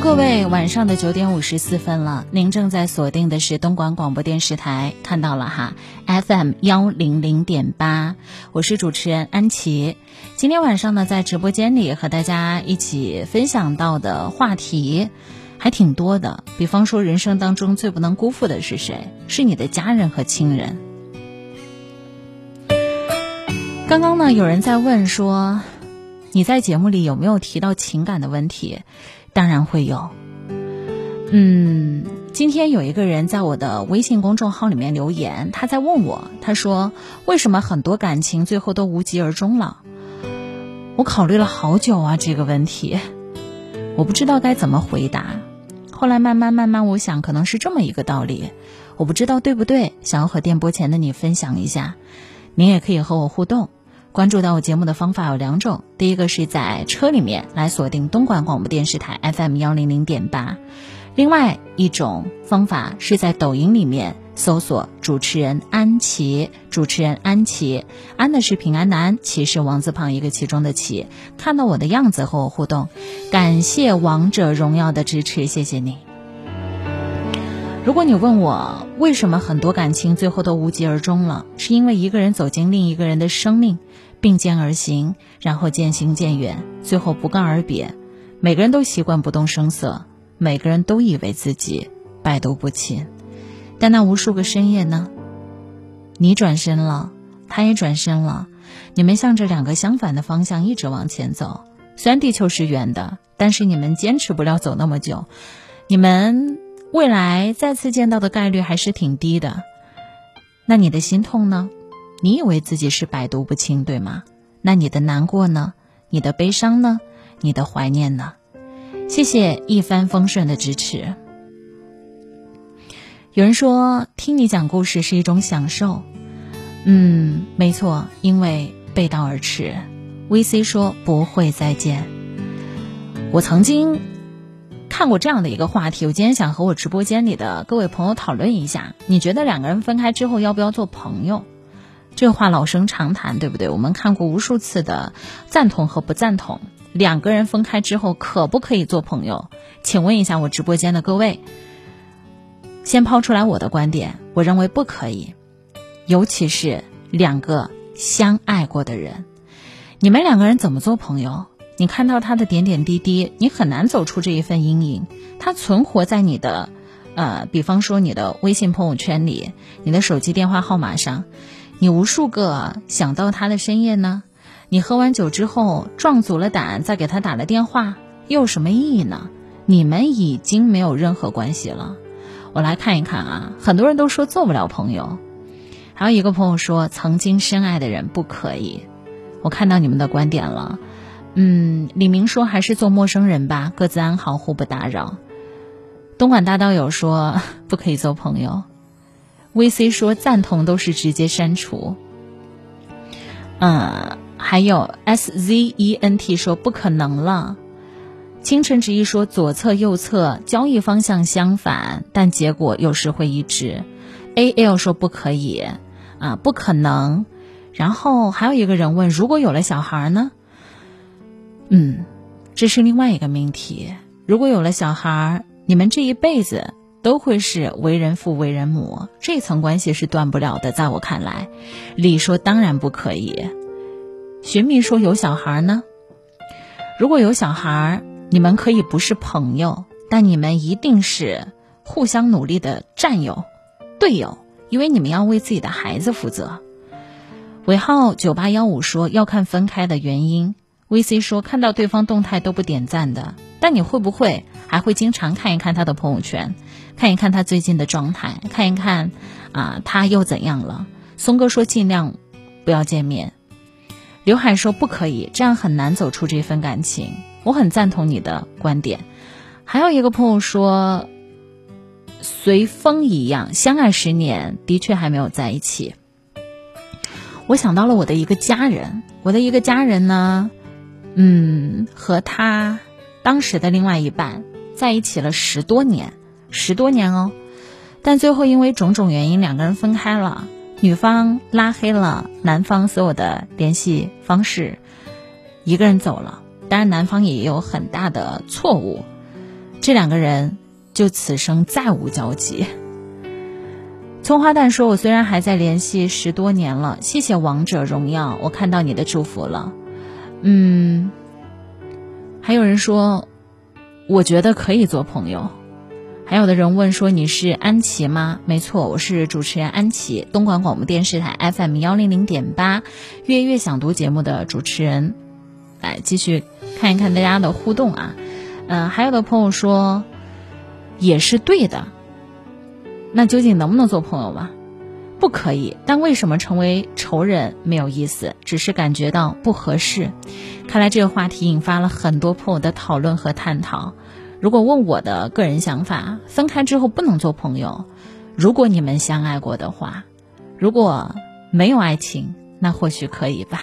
各位，晚上的九点五十四分了，您正在锁定的是东莞广播电视台，看到了哈，FM 幺零零点八，我是主持人安琪。今天晚上呢，在直播间里和大家一起分享到的话题还挺多的，比方说，人生当中最不能辜负的是谁？是你的家人和亲人。刚刚呢，有人在问说，你在节目里有没有提到情感的问题？当然会有。嗯，今天有一个人在我的微信公众号里面留言，他在问我，他说为什么很多感情最后都无疾而终了？我考虑了好久啊这个问题，我不知道该怎么回答。后来慢慢慢慢，我想可能是这么一个道理，我不知道对不对，想要和电波前的你分享一下，您也可以和我互动。关注到我节目的方法有两种，第一个是在车里面来锁定东莞广播电视台 FM 幺零零点八，另外一种方法是在抖音里面搜索主持人安琪，主持人安琪，安的是平安的安，琪是王字旁一个其中的琪，看到我的样子和我互动，感谢王者荣耀的支持，谢谢你。如果你问我为什么很多感情最后都无疾而终了，是因为一个人走进另一个人的生命。并肩而行，然后渐行渐远，最后不告而别。每个人都习惯不动声色，每个人都以为自己百毒不侵。但那无数个深夜呢？你转身了，他也转身了，你们向着两个相反的方向一直往前走。虽然地球是圆的，但是你们坚持不了走那么久。你们未来再次见到的概率还是挺低的。那你的心痛呢？你以为自己是百毒不侵，对吗？那你的难过呢？你的悲伤呢？你的怀念呢？谢谢一帆风顺的支持。有人说听你讲故事是一种享受，嗯，没错，因为背道而驰。VC 说不会再见。我曾经看过这样的一个话题，我今天想和我直播间里的各位朋友讨论一下，你觉得两个人分开之后要不要做朋友？这话老生常谈，对不对？我们看过无数次的赞同和不赞同。两个人分开之后，可不可以做朋友？请问一下我直播间的各位，先抛出来我的观点，我认为不可以。尤其是两个相爱过的人，你们两个人怎么做朋友？你看到他的点点滴滴，你很难走出这一份阴影。他存活在你的，呃，比方说你的微信朋友圈里，你的手机电话号码上。你无数个想到他的深夜呢？你喝完酒之后壮足了胆再给他打了电话，又有什么意义呢？你们已经没有任何关系了。我来看一看啊，很多人都说做不了朋友，还有一个朋友说曾经深爱的人不可以。我看到你们的观点了，嗯，李明说还是做陌生人吧，各自安好，互不打扰。东莞大道友说 不可以做朋友。VC 说赞同都是直接删除，嗯，还有 SZENT 说不可能了。清晨之意说左侧右侧交易方向相反，但结果有时会一致。AL 说不可以，啊，不可能。然后还有一个人问，如果有了小孩呢？嗯，这是另外一个命题。如果有了小孩，你们这一辈子。都会是为人父为人母，这层关系是断不了的。在我看来，李说当然不可以。寻觅说有小孩呢，如果有小孩，你们可以不是朋友，但你们一定是互相努力的战友、队友，因为你们要为自己的孩子负责。尾号九八幺五说要看分开的原因。VC 说看到对方动态都不点赞的，但你会不会还会经常看一看他的朋友圈？看一看他最近的状态，看一看，啊，他又怎样了？松哥说尽量不要见面。刘海说不可以，这样很难走出这份感情。我很赞同你的观点。还有一个朋友说，随风一样，相爱十年，的确还没有在一起。我想到了我的一个家人，我的一个家人呢，嗯，和他当时的另外一半在一起了十多年。十多年哦，但最后因为种种原因，两个人分开了。女方拉黑了男方所有的联系方式，一个人走了。当然，男方也有很大的错误。这两个人就此生再无交集。葱花蛋说：“我虽然还在联系十多年了，谢谢王者荣耀，我看到你的祝福了。”嗯，还有人说，我觉得可以做朋友。还有的人问说：“你是安琪吗？”没错，我是主持人安琪，东莞广播电视台 FM 幺零零点八《月月想读》节目的主持人。来继续看一看大家的互动啊，嗯，还有的朋友说，也是对的。那究竟能不能做朋友吧？不可以。但为什么成为仇人没有意思？只是感觉到不合适。看来这个话题引发了很多朋友的讨论和探讨。如果问我的个人想法，分开之后不能做朋友。如果你们相爱过的话，如果没有爱情，那或许可以吧。